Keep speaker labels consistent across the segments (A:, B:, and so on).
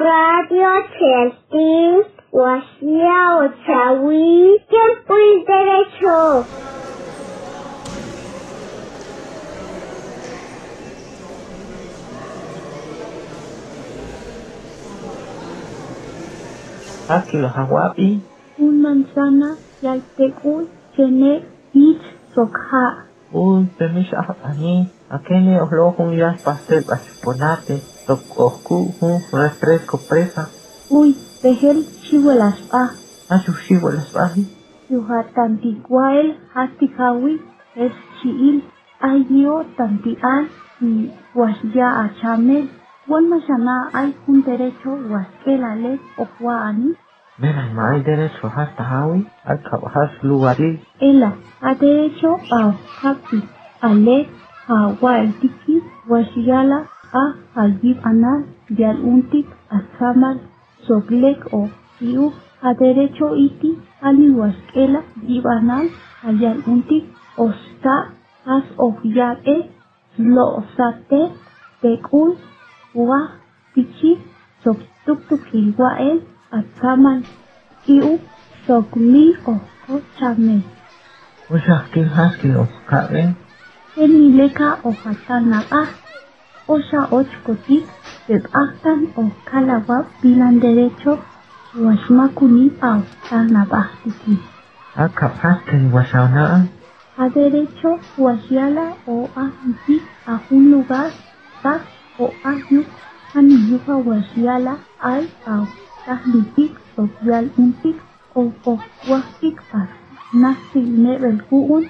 A: Radio Chelsea, Guasia Ochawi, tiempo y derecho.
B: Aquí los aguapi,
C: un manzana, yalteul, chene, ich, sokha.
B: un pemish ahani, aquele ojo yas pastel basiponate, tocoscu, un refresco presa,
C: Uy, behel chihuelas pa.
B: asushi las baji,
C: Yuha tantiguael, hastikawi, es chiil, ayo tantial, y wasya achamel. Wan masana hay un derecho waskelale o huani.
B: menos no hay derecho hasta hawi, al trabajar lugarí,
C: Ela, a derecho a hapi, ale, a wael tiki, wasyala, a halib anal, dial untik, asamal, soglek o iu, a derecho iti, ali waskela, dib anal, alial untik, osta, as of yae, lo sate, tekul, wa, pichi, sok tuk tuk hilwael, asamal, iu, sokli o kochamel.
B: Ushakil haskil of kaben,
C: Enileka o Osha Ochkotik, Beb'ahtan o Kalawab bilan derecho, Washmakuni au Tanabahiki.
B: akap haskil wasaunaan,
C: A derecho, Washiala o Ahiti a un lugar, Tak o Ayu, Aniyuha Washiala al au Tahlitik Sofial Untik o o Wahtik as Nasi Nebel Kuun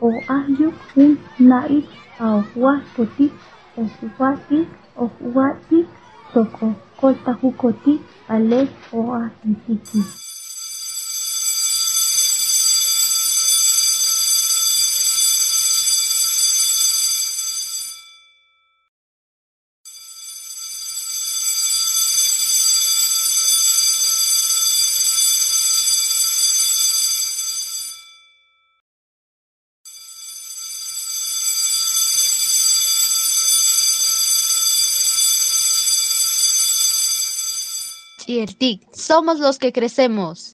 C: o Ayu un Naich au Waskotik o Watik o Watik Soko Kolta Hukotik Ale o
D: somos los que crecemos.